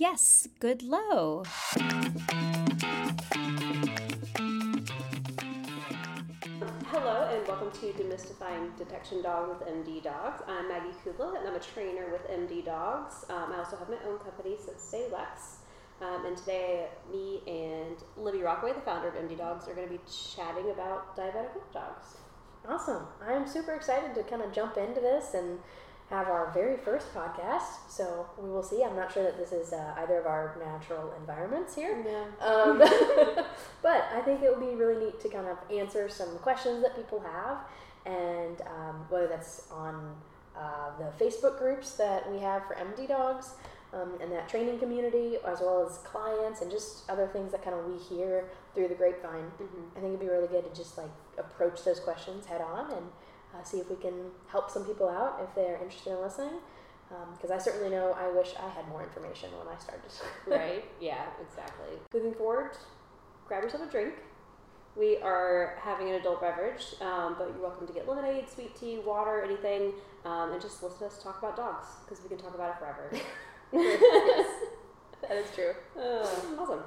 Yes, good low. Hello and welcome to Demystifying Detection Dogs with MD Dogs. I'm Maggie Kudla and I'm a trainer with MD Dogs. Um, I also have my own company, so Stay Lex. Um, and today, me and Libby Rockaway, the founder of MD Dogs, are going to be chatting about diabetic wolf dogs. Awesome. I'm super excited to kind of jump into this and have our very first podcast. So we will see. I'm not sure that this is uh, either of our natural environments here. Yeah. Um, but I think it would be really neat to kind of answer some questions that people have, and um, whether that's on uh, the Facebook groups that we have for MD Dogs um, and that training community, as well as clients and just other things that kind of we hear through the grapevine. Mhm. I think it'd be really good to just like approach those questions head on and uh, see if we can help some people out if they're interested in listening. Because I certainly know I wish I had more information when I started. right? Yeah, exactly. Moving forward, grab yourself a drink. We are having an adult beverage, um, but you're welcome to get lemonade, sweet tea, water, anything, um, and just listen to us talk about dogs because we can talk about it forever. yes, that is true. Uh, awesome.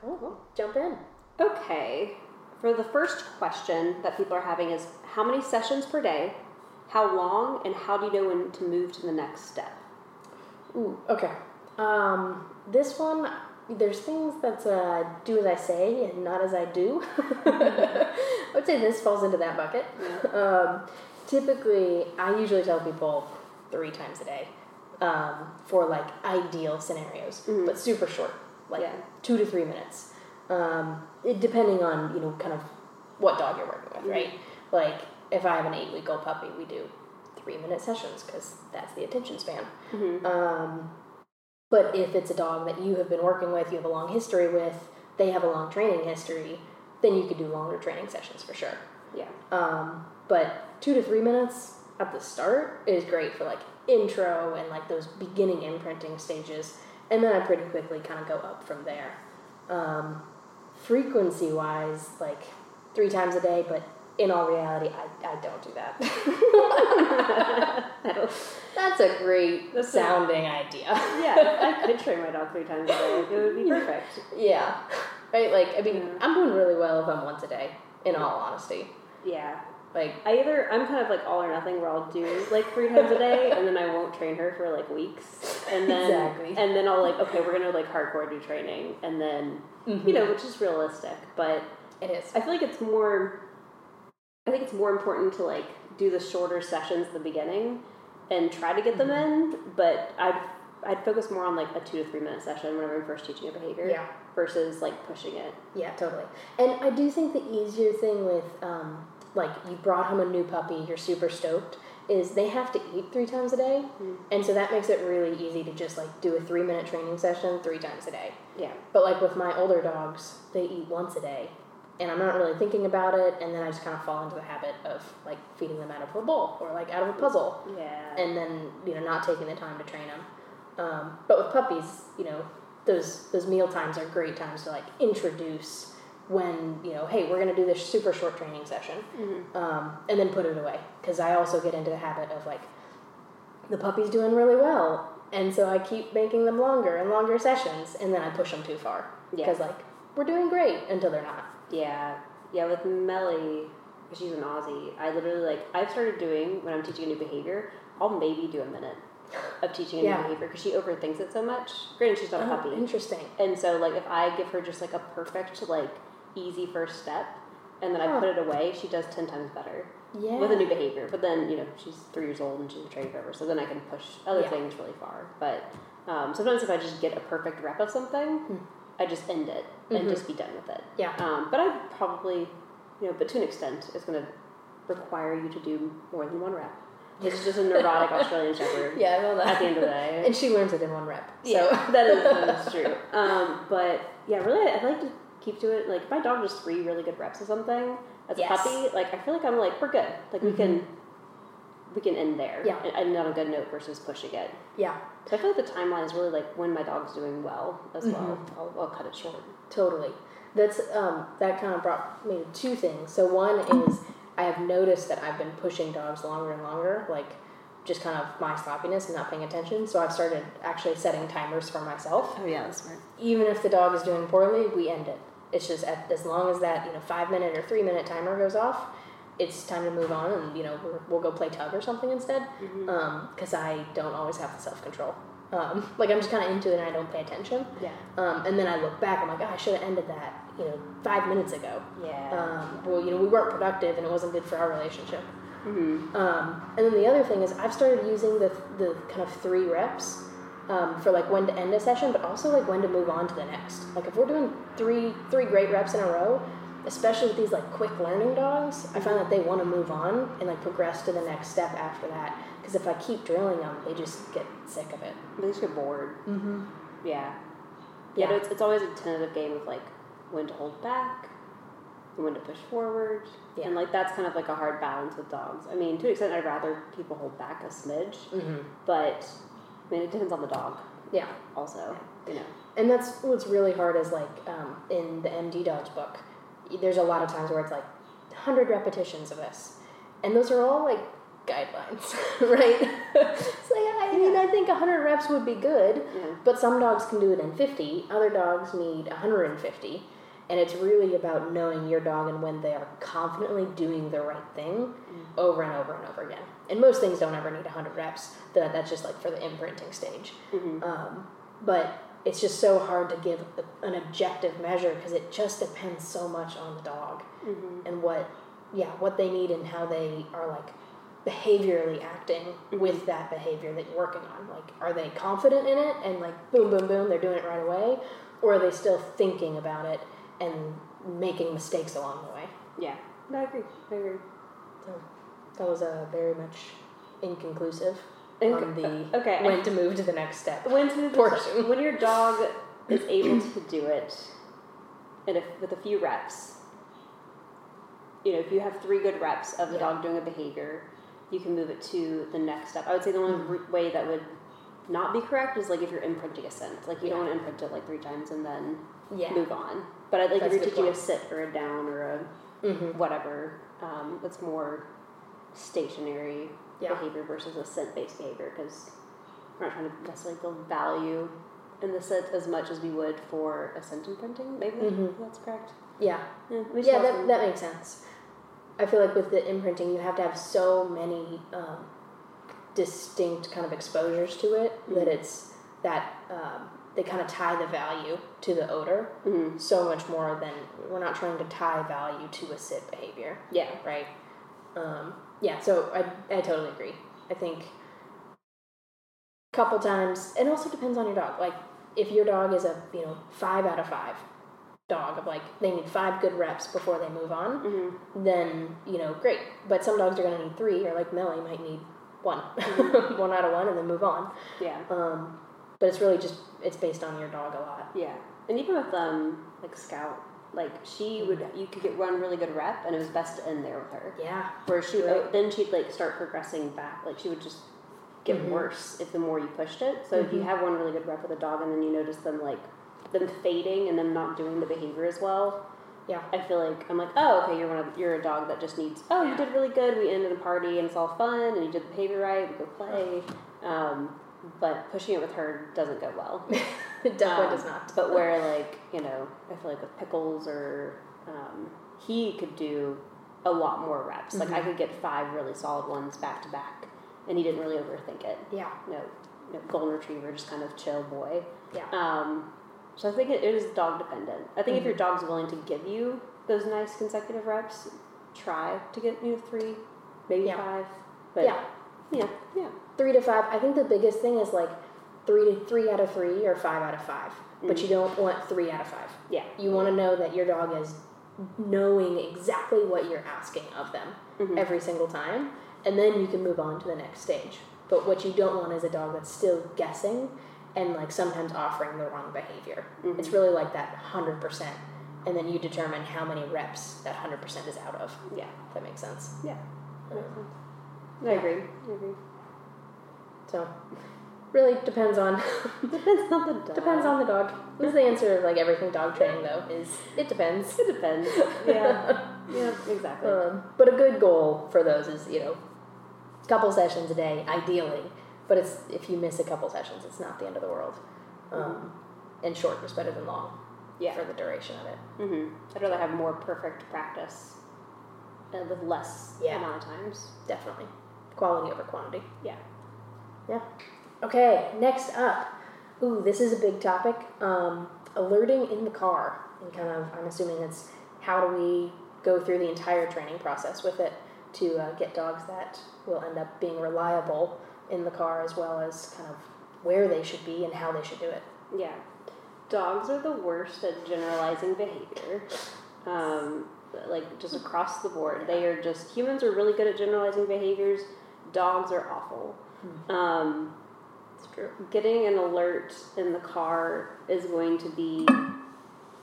Cool. Jump in. Okay. For the first question that people are having is how many sessions per day, how long, and how do you know when to move to the next step? Ooh, okay. Um, this one, there's things that's uh, do as I say and not as I do. I would say this falls into that bucket. Um, typically, I usually tell people three times a day um, for like ideal scenarios, Mhm. but super short, like Yeah. two to three minutes. Um, it, depending on you know kind of what dog you're working with, right? Like if I have an eight week old puppy, we do three minute sessions because that's the attention span. Mm-hmm. Um, but if it's a dog that you have been working with, you have a long history with, they have a long training history, then you could do longer training sessions for sure. Yeah. Um, but two to three minutes at the start is great for like intro and like those beginning imprinting stages, and then I pretty quickly kind of go up from there. Um, frequency wise, like three times a day, but in all reality, I, I don't do that. That's a great That's a- sounding idea. yeah, I could train my dog three times a day. It would be perfect. Yeah. Right? Like, I mean, Yeah. I'm doing really well if I'm once a day, in all honesty. Yeah. Like, I either I'm kind of like all or nothing where I'll do like three times a day and then I won't train her for like weeks and then Exactly. and then I'll like okay we're gonna like hardcore do training and then Mm-hmm. you know which is realistic but it is. I feel like it's more I think it's more important to like do the shorter sessions at the beginning and try to get them Mm-hmm. in but I'd I'd focus more on like a two to three minute session whenever I'm first teaching a behavior Yeah. versus like pushing it Yeah, totally. And I do think the easier thing with, um, like, you brought home a new puppy, you're super stoked, is they have to eat three times a day. Mm. And so that makes it really easy to just, like, do a three minute training session three times a day. yeah But, like, with my older dogs, they eat once a day. And I'm not really thinking about it, and then I just kind of fall into the habit of, like, feeding them out of a bowl or, like, out of a puzzle. yeah and then you know not taking the time to train them. Um, but with puppies, you know, those those meal times are great times to like introduce when you know, hey, we're gonna do this super short training session, Mhm. um, and then put it away because I also get into the habit of like the puppy's doing really well, and so I keep making them longer and longer sessions, and then I push them too far Yeah. because like we're doing great until they're not. Yeah, yeah. With Melly, she's an Aussie. I literally like I've started doing when I'm teaching a new behavior. I'll maybe do a minute of teaching a Yeah. new behavior because she overthinks it so much. Granted, she's not a Oh, puppy, interesting. and so like if I give her just like a perfect like easy first step, and then I put it away, she does ten times better Yeah. with a new behavior. But then you know she's three years old and she's a trained forever, so then I can push other Yeah. things really far. But um, sometimes if I just get a perfect rep of something, Hmm. I just end it and Mhm. just be done with it. Yeah. Um, but I probably, you know, but to an extent, it's going to require you to do more than one rep. This is just a neurotic Australian Shepherd. Yeah, I know that. At the end of the day. and she learns it in one rep. So. yeah, that is that is true. Um, but yeah, really, I'd like to keep to it. Like if my dog does three really good reps of something as Yes. a puppy, like I feel like I'm like we're good. Like we can we can end there. Yeah. and, and on a good note versus pushing it. yeah, So I feel like the timeline is really like when my dog's doing well as well. I'll, I'll cut it short. Totally. That's um, that kind of brought me to two things. So one is I have noticed that I've been pushing dogs longer and longer, like just kind of my sloppiness and not paying attention. So I've started actually setting timers for myself. Oh yeah, that's smart. Even if the dog is doing poorly, we end it. It's just at, as long as that you know five minute or three minute timer goes off, it's time to move on, and you know we're, we'll go play tug or something instead. Because I don't always have the self control. Um, like I'm just kind of into it and I don't pay attention. Yeah. Um, and then I look back, I'm like, oh, I should have ended that, you know, five minutes ago. Yeah. Um, well, you know, we weren't productive and it wasn't good for our relationship. mm-hmm. Um, and then the other thing is I've started using the, the kind of three reps um, for like when to end a session, but also like when to move on to the next. Like if we're doing three three great reps in a row, especially with these like quick learning dogs, I find that they want to move on and like progress to the next step after that. Because if I keep drilling them, they just get sick of it. They least you're bored. Mm-hmm. Yeah. Yeah. Yeah. It's, it's always a tentative game of like when to hold back and when to push forward. Yeah. And like that's kind of like a hard balance with dogs. I mean, to an extent, I'd rather people hold back a smidge, Mm-hmm. but I mean, it depends on the dog Yeah. also. You know. And that's what's really hard is like um, in the MD Dogs book, there's a lot of times where it's like 100 repetitions of this. And those are all like guidelines, right? so like, I mean, I think 100 reps would be good, Yeah. but some dogs can do it in 50, other dogs need 150. And it's really about knowing your dog and when they are confidently doing the right thing over and over and over again. And most things don't ever need 100 reps. That that's just like for the imprinting stage. Mm-hmm. Um, but it's just so hard to give an objective measure because it just depends so much on the dog Mm-hmm. and what, yeah, what they need and how they are like behaviorally acting with that behavior that you're working on. Like, are they confident in it and like boom, boom, boom, they're doing it right away, or are they still thinking about it and making mistakes along the way? Yeah. No, I agree. I agree. So that was a very much inconclusive Inc- on the okay. when to move to the next step. When to Portion. when your dog is able to do it, in a, with a few reps, you know, if you have three good reps of the Yeah. dog doing a behavior, you can move it to the next step. I would say the only Mm-hmm. way that would not be correct is like if you're imprinting a scent. Like you don't want to imprint it like three times and then Yeah. move on. But I like That's if you're teaching a sit or a down or a Mm-hmm. whatever, um, that's more stationary Yeah. behavior versus a scent based behavior because we're not trying to necessarily build value in the scent as much as we would for a scent imprinting. Maybe Mhm. that's correct. Yeah. Yeah, Yeah, that, that makes sense. I feel like with the imprinting, you have to have so many um, distinct kind of exposures to it that Mhm. it's that um, they kind of tie the value to the odor Mhm. so much more than we're not trying to tie value to a sit behavior, yeah, right? Um, yeah, so I, I totally agree. I think a couple times, it also depends on your dog. Like, if your dog is a, you know, five out of five dog of like, they need five good reps before they move on, hmm then, you know, great. But some dogs are going to need three, or like Melly might need one, one out of one, and then move on. yeah, Um, but it's really just, it's based on your dog a lot. yeah. And even with um like Scout, like she would you could get one really good rep and it was best to end there with her. Yeah. Where she Right. then she'd like start progressing back. Like she would just get Mhm. worse if the more you pushed it. So if you Mhm. have one really good rep with a dog and then you notice them like them fading and them not doing the behavior as well. Yeah. I feel like I'm like, oh, okay, you're one of you're a dog that just needs. Oh, you did really good. We ended the party and it's all fun and you did the behavior right. We go play. Um, but pushing it with her doesn't go well. it definitely Um, does not. But where like you know, I feel like with pickles or um, he could do a lot more reps. Like I Mhm. could get five really solid ones back to back, and he didn't really overthink it. Yeah. No, no golden retriever, just kind of chill boy. Yeah. Um, so I think it, it is dog dependent. I think if your Mhm. dog's willing to give you those nice consecutive reps, try to get you know, three, maybe Yeah. five. But Yeah. yeah, yeah. Three to five. I think the biggest thing is like three to three out of three or five out of five. But Mhm. you don't want three out of five. Yeah. You want to know that your dog is knowing exactly what you're asking of them Mhm. every single time, and then you can move on to the next stage. But what you don't want is a dog that's still guessing and like sometimes offering the wrong behavior. Mhm. It's really like that hundred percent, and then you determine how many reps that hundred percent is out of. Yeah. If that makes sense. Yeah. Um, I agree. I agree. So, really depends on Depends on the dog. depends on the dog. This is the answer of like everything dog training though. Is it depends. It depends. Yeah. yeah. Exactly. Um, but a good goal for those is you know couple sessions a day, ideally. But it's if you miss a couple sessions, it's not the end of the world. Um, and short is better than long Yeah. for the duration of it. Mm-hmm. I'd rather have more perfect practice uh, with less Yeah. amount of times. Definitely, quality over quantity. Yeah. Yeah. Okay, next up. Ooh, this is a big topic. Um, alerting in the car. And kind of, I'm assuming it's how do we go through the entire training process with it to uh, get dogs that will end up being reliable in the car as well as kind of where they should be and how they should do it. Yeah. Dogs are the worst at generalizing behavior. Um, like just across the board. They are just humans are really good at generalizing behaviors. Dogs are awful. Hmm. Um, It's true. getting an alert in the car is going to be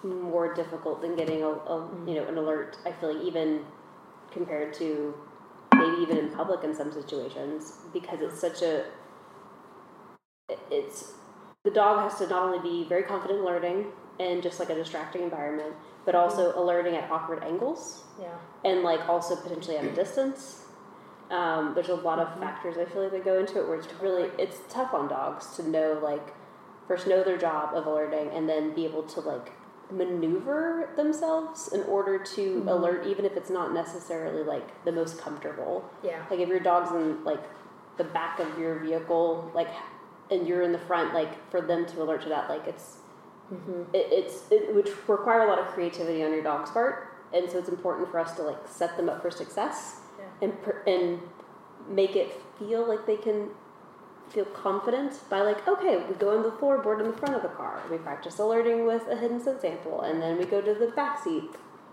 more difficult than getting a, a hmm. you know an alert. I feel like even compared to maybe even in public in some situations because it's such a it's the dog has to not only be very confident in alerting in just like a distracting environment but also hmm. alerting at awkward angles Yeah. and like also potentially at a distance. Um, there's a lot of factors I feel like that go into it where it's really it's tough on dogs to know like first know their job of alerting and then be able to like maneuver themselves in order to alert even if it's not necessarily like the most comfortable. Yeah. Like if your dog's in like the back of your vehicle like and you're in the front like for them to alert to that like it's Mm-hmm. it, it's it would require a lot of creativity on your dog's part, and so it's important for us to like set them up for success. And per, and make it feel like they can feel confident by like okay we go on the floorboard in the front of the car we practice alerting with a hidden scent sample and then we go to the back seat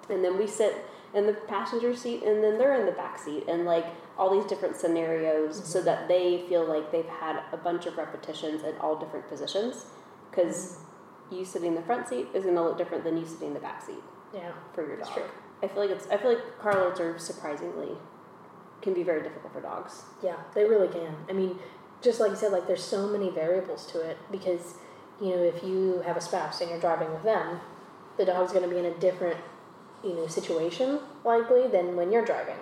and then we sit in the passenger seat and then they're in the back seat and like all these different scenarios so mm-hmm. that they feel like they've had a bunch of repetitions in all different positions because mm-hmm. you sitting in the front seat is going to look different than you sitting in the back seat Yeah. for your dog. I feel like it's I feel like car alerts are surprisingly can be very difficult for dogs. Yeah, they really can. I mean, just like you said, like there's so many variables to it because, you know, if you have a spouse and you're driving with them, the dog's going to be in a different, you know, situation likely than when you're driving.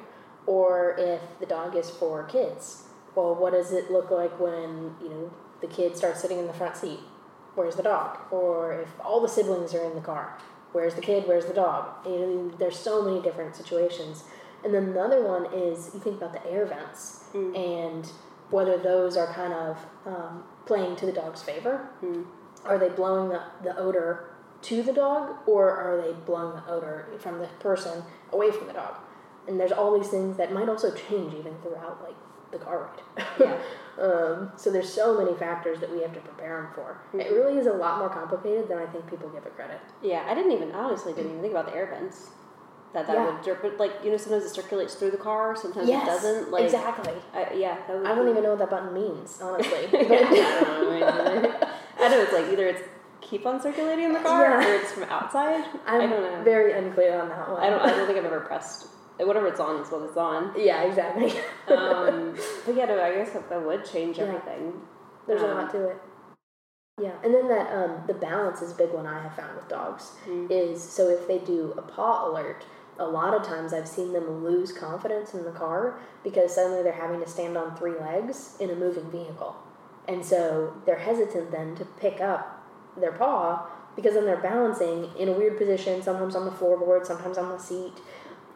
Or if the dog is for kids, well, what does it look like when, you know, the kid starts sitting in the front seat? Where's the dog? Or if all the siblings are in the car, where's the kid? Where's the dog? You know, there's so many different situations. And then the other one is you think about the air vents and whether those are kind of um, playing to the dog's favor. Are they blowing the, the odor to the dog or are they blowing the odor from the person away from the dog? And there's all these things that might also change even throughout like the car ride. Yeah. um, so there's so many factors that we have to prepare them for. It really is a lot more complicated than I think people give it credit. Yeah, I didn't even honestly didn't even think about the air vents. That that Yeah. would drip, but like you know sometimes it circulates through the car, sometimes yes, it doesn't. Like exactly. I, yeah, that would I don't even know what that button means, honestly. Yeah, I don't know. either. I know it's like either it's keep on circulating in the car Yeah. or it's from outside. I'm I don't know. very unclear on that one. I don't. I don't think I've ever pressed. Whatever it's on is what it's on. yeah, exactly. Um, but yeah, no, I guess that, that would change everything. There's a Um, lot to it. Yeah, and then that um, the balance is a big one I have found with dogs. Is so if they do a paw alert, a lot of times I've seen them lose confidence in the car because suddenly they're having to stand on three legs in a moving vehicle, and so they're hesitant then to pick up their paw because then they're balancing in a weird position, sometimes on the floorboard, sometimes on the seat,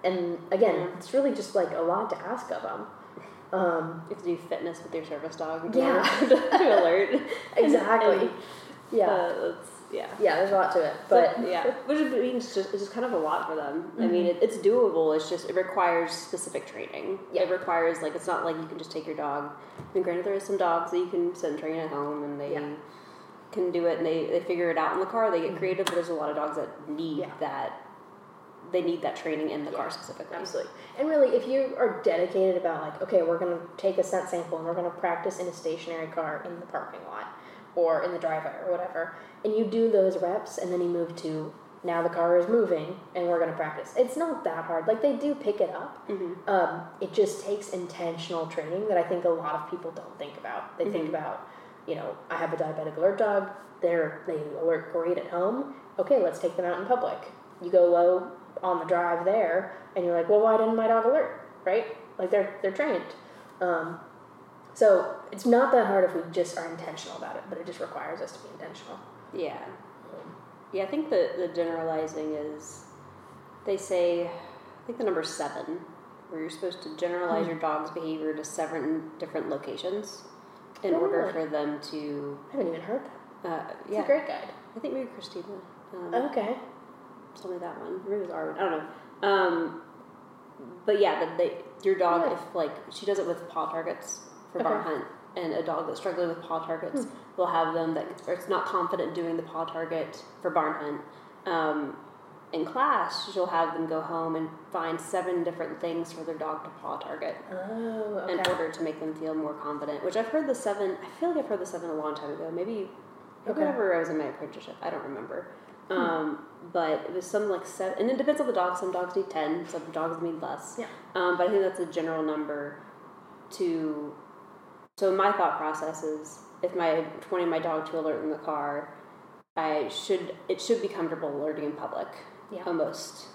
and again, it's really just like a lot to ask of them. Um, You have to do fitness with your service dog. Yeah. to, alert. exactly. And, yeah. Uh, yeah. Yeah, there's a lot to it, but yeah, which means just it's just kind of a lot for them. I Mm-hmm. mean, it, it's doable. It's just it requires specific training. Yeah. It requires like it's not like you can just take your dog. I mean, granted, there is some dogs that you can sit and train at home, and they Yeah. Mm-hmm. can do it, and they, they figure it out in the car. They get creative, but there's a lot of dogs that need Yeah. that. They need that training in the Yeah, car specifically. Absolutely. And really, if you are dedicated about like, okay, we're going to take a scent sample and we're going to practice in a stationary car in the parking lot or in the driveway or whatever, and you do those reps and then you move to now the car is moving and we're going to practice. It's not that hard. Like they do pick it up. Mm-hmm. Um, it just takes intentional training that I think a lot of people don't think about. They think about, you know, I have a diabetic alert dog. They're they alert great at home. Okay, let's take them out in public. You go low on the drive there, and you're like, well, why didn't my dog alert? Right? Like they're they're trained. Um, so it's not that hard if we just are intentional about it, but it just requires us to be intentional. Yeah. Yeah, I think the, the generalizing is, they say, I think the number seven, where you're supposed to generalize Hmm. your dog's behavior to seven different locations in Oh, order really? for them to, I haven't even heard that. uh, It's yeah. a great guide. I think maybe Christina. Um, Okay. told me that one. Maybe it was Arwen. I don't know. Um, but yeah, that they your dog Yeah. if like she does it with paw targets for barn Okay. hunt, and a dog that's struggling with paw targets, Hmm. we'll have them that or it's not confident doing the paw target for barn hunt. Um, in class, she'll have them go home and find seven different things for their dog to paw target Oh, okay. in order to make them feel more confident. Which I've heard the seven. I feel like I've heard the seven a long time ago. Maybe, Okay. whenever I was in my apprenticeship. I don't remember. Um, but it was some like seven, and it depends on the dog. Some dogs need ten. Some dogs need less. Yeah. Um, but I think that's a general number. To, so my thought process is if my pointing my dog to alert in the car, I should it should be comfortable alerting in public. Yeah. Almost.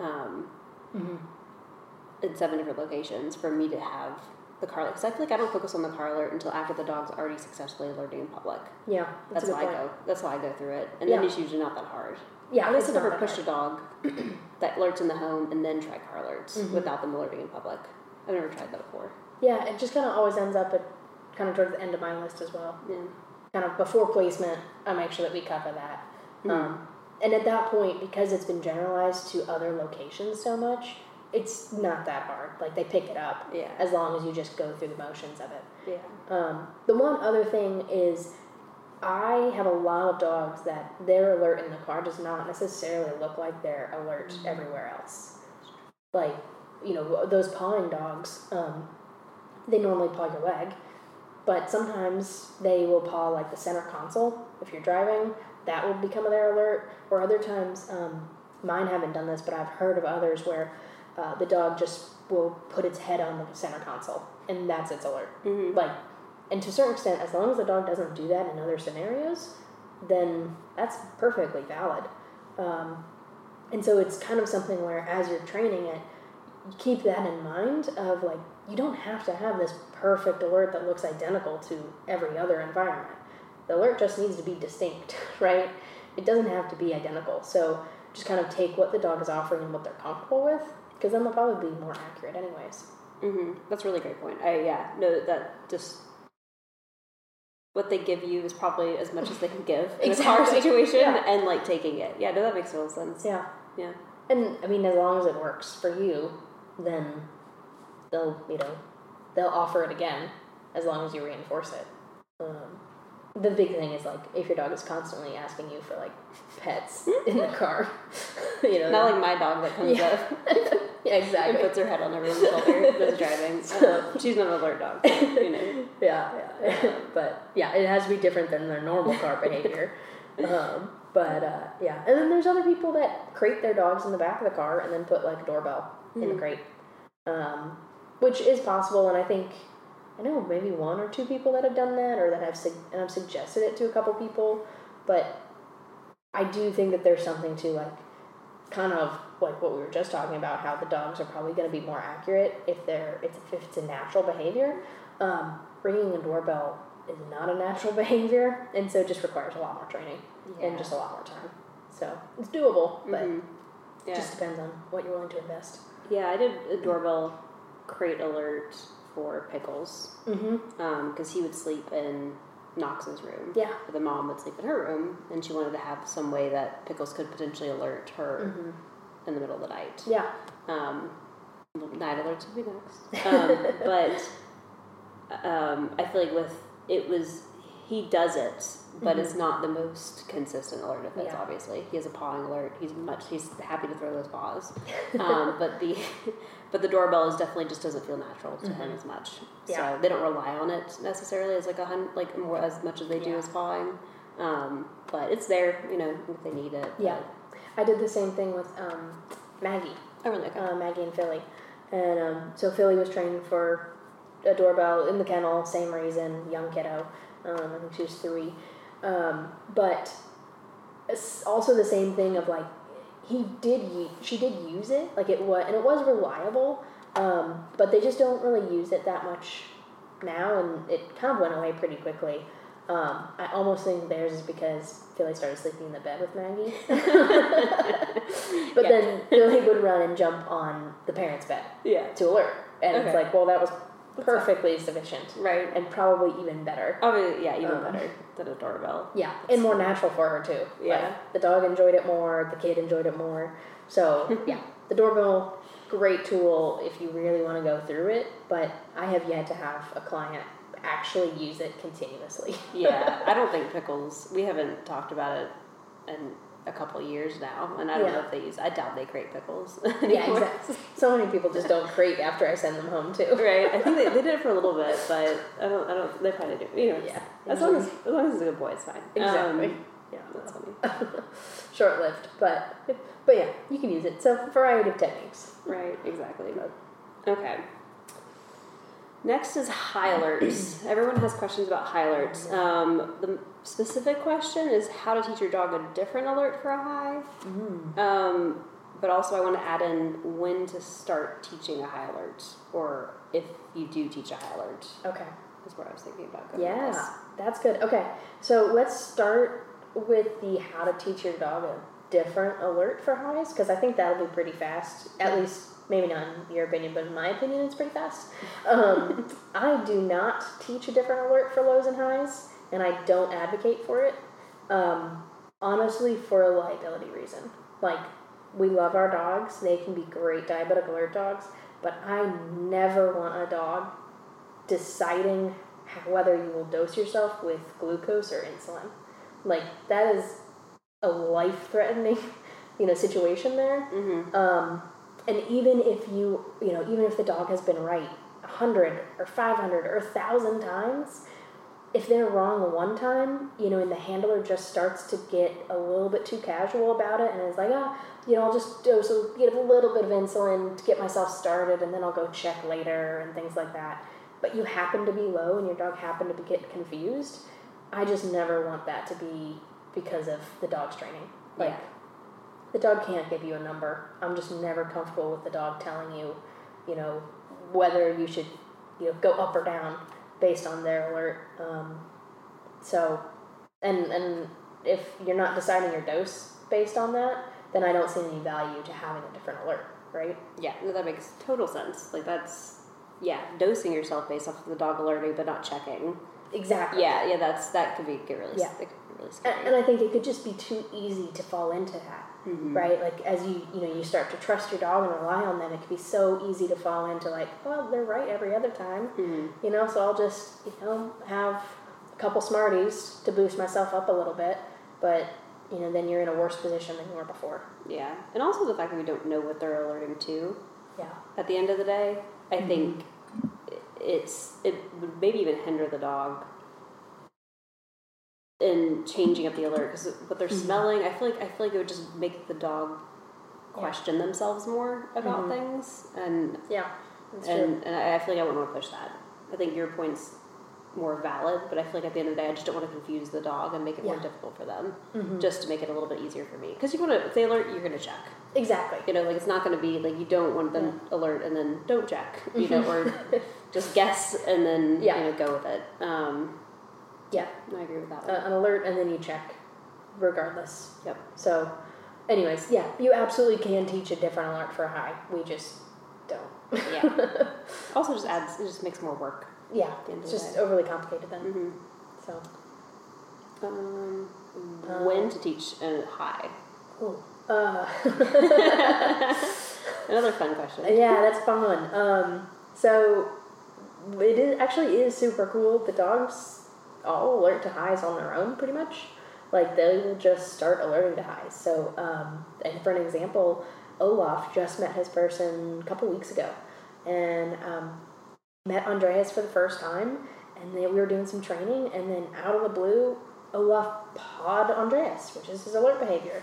Um, hmm in seven different locations for me to have the car alert. Because I feel like I don't focus on the car alert until after the dog's already successfully alerting in public. Yeah, That's, good why point. I go. That's why I go through it, and Yeah. then it's usually not that hard. Yeah, At least I've never pushed a dog that alerts in the home and then try car alerts Mhm. without them alerting in public. I've never tried that before. Yeah, it just kind of always ends up at kind of towards the end of my list as well. Yeah. Kind of before placement, I make sure that we cover that. Mhm. Um, and at that point, because it's been generalized to other locations so much, it's not that hard. Like they pick it up Yeah. as long as you just go through the motions of it. Yeah. Um, the one other thing is, I have a lot of dogs that their alert in the car does not necessarily look like their alert Mm-hmm. everywhere else. Like, you know, those pawing dogs, um, they normally paw your leg, but sometimes they will paw like the center console if you're driving. That will become their alert. Or other times, um, mine haven't done this, but I've heard of others where uh, the dog just will put its head on the center console, and that's its alert Mhm. like and to a certain extent as long as the dog doesn't do that in other scenarios then that's perfectly valid um, and so it's kind of something where as you're training it keep that in mind of like you don't have to have this perfect alert that looks identical to every other environment the alert just needs to be distinct right it doesn't have to be identical so just kind of take what the dog is offering and what they're comfortable with because then they'll probably be more accurate anyways hmm That's a really great point. I yeah no that just what they give you is probably as much as they can give in a car situation, Yeah. and like taking it. Yeah, no, that makes total sense. yeah Yeah. And I mean, as long as it works for you, then they'll you know they'll offer it again as long as you reinforce it. Um, the big thing is like if your dog is constantly asking you for like pets in the car, you know. Not like my dog that comes Yeah. up yeah, and exactly. puts her head on everyone's shoulder that's driving. So- She's not an alert dog, you know. yeah, yeah. but yeah, it has to be different than their normal car behavior. Um, but uh, yeah, and then there's other people that crate their dogs in the back of the car and then put like a doorbell in the Mhm. crate, um, which is possible. And I think I know maybe one or two people that have done that, or that have sug- and I've suggested it to a couple people. But I do think that there's something to like kind of like what we were just talking about, how the dogs are probably going to be more accurate if they're if, if it's a natural behavior. Um, ringing a doorbell is not a natural behavior, and so it just requires a lot more training and just a lot more time. So it's doable, but Mhm. it yeah, just depends on what you're willing to invest. yeah. I did a doorbell crate alert for Pickles Mm-hmm. because he would sleep in Knox's room. Yeah. But the mom would sleep in her room, and she wanted to have some way that Pickles could potentially alert her Mm-hmm. in the middle of the night. Yeah. Um, night alerts would be next. Um, but um, I feel like with it was he does it, but it's not the most consistent alert. Mm-hmm. Yeah. Obviously, he has a pawing alert. He's much. He's happy to throw those paws. Um, but the but the doorbell is definitely just doesn't feel natural to him as much. Mm-hmm. Yeah. So they don't rely on it necessarily as like a hun- like more as much as they do Yeah. as pawing. Um, but it's there, you know, if they need it. Yeah. I did the same thing with um, Maggie. Oh, really? Okay. uh, Maggie and Philly. And um, so Philly was trained for a doorbell in the kennel, same reason, young kiddo. Um, I think she was three. Um, but also the same thing of like, he did, u- she did use it, like it was, and it was reliable. Um, but they just don't really use it that much now, and it kind of went away pretty quickly. Um, I almost think theirs is because Philly started sleeping in the bed with Maggie. but Yeah. then Philly would run and jump on the parents' bed Yeah. to alert. And it's like, well, that was perfectly sufficient Right. and probably even better. Oh yeah, even Um, better than a doorbell. Yeah, and more natural for her too. Yeah. Like, the dog enjoyed it more, the kid enjoyed it more. So, yeah, the doorbell, great tool if you really want to go through it, but I have yet to have a client actually use it continuously. Yeah, I don't think pickles. We haven't talked about it in a couple years now, and I don't know if they use. I doubt they create pickles. Anymore. yeah, exactly. So many people just don't crate after I send them home too. Right. I think they, they did it for a little bit, but I don't. I don't. They probably do. You know. Yeah. As long as as long as it's a good boy, it's fine. Exactly. Um, yeah. that's funny. Short lived, but but yeah, you can use it. So variety of techniques. Right. Exactly. Okay. Next is high alerts. Everyone has questions about high alerts. Um, the specific question is how to teach your dog a different alert for a high. Um, but also, I want to add in when to start teaching a high alert, or if you do teach a high alert, Okay. is what I was thinking about. Yeah, that's good. Okay, so let's start with the how to teach your dog a different alert for highs because I think that'll be pretty fast. At least, maybe not in your opinion, but in my opinion, it's pretty fast. Um, I do not teach a different alert for lows and highs, and I don't advocate for it. Um, honestly, for a liability reason. Like, we love our dogs; they can be great diabetic alert dogs, but I never want a dog deciding whether you will dose yourself with glucose or insulin. Like that is a life threatening, you know, situation there. Mhm. Um, and even if you, you know, even if the dog has been right a hundred or five hundred or thousand times, if they're wrong one time, you know, and the handler just starts to get a little bit too casual about it and is like, ah, you know, I'll just dose a, get a little bit of insulin to get myself started and then I'll go check later and things like that. But you happen to be low and your dog happened to be, get confused. I just never want that to be because of the dog's training. Like, Yeah. the dog can't give you a number. I'm just never comfortable with the dog telling you, you know, whether you should, you know, go up or down based on their alert. Um, so, and and if you're not deciding your dose based on that, then I don't see any value to having a different alert, right? Yeah, no, that makes total sense. Like that's yeah, dosing yourself based off of the dog alerting, but not checking. Exactly. Yeah, yeah, that's that could be get really Yeah. really scary. And, and I think it could just be too easy to fall into that. Mhm. right? Like as you you know you start to trust your dog and rely on them, it can be so easy to fall into like, well, they're right every other time, Mhm. you know. So I'll just you know have a couple Smarties to boost myself up a little bit, but you know then you're in a worse position than you were before. Yeah, and also the fact that we don't know what they're alerting to. Yeah. At the end of the day, I think it's it would maybe even hinder the dog in changing up the alert because what they're smelling. I feel like I feel like it would just make the dog question themselves more about things and Yeah. And, and I feel like I wouldn't want to push that. I think your point's more valid, but I feel like at the end of the day, I just don't want to confuse the dog and make it more difficult for them, Mhm. just to make it a little bit easier for me. Because you want to, if they alert, you're going to check. Exactly. You know, like it's not going to be like you don't want them alert and then don't check. You know, or just guess and then Yeah. you know go with it. Um, Yeah. I agree with that. One. an alert and then you check, regardless. Yep. So, anyways, yeah, you absolutely can teach a different alert for a high. We just don't. Yeah. also, just adds it just makes more work. yeah. It's just day. overly complicated then. Mm-hmm. So. Um, Um, when to teach a high? Cool. Uh, Another fun question. yeah, that's fun. Um, so it is actually is super cool. The dogs all alert to highs on their own, pretty much. Like they will just start alerting to highs. So, um, and for an example, Olaf just met his person a couple weeks ago, and um, met Andreas for the first time. And then we were doing some training, and then out of the blue, Olaf pawed Andreas, which is his alert behavior.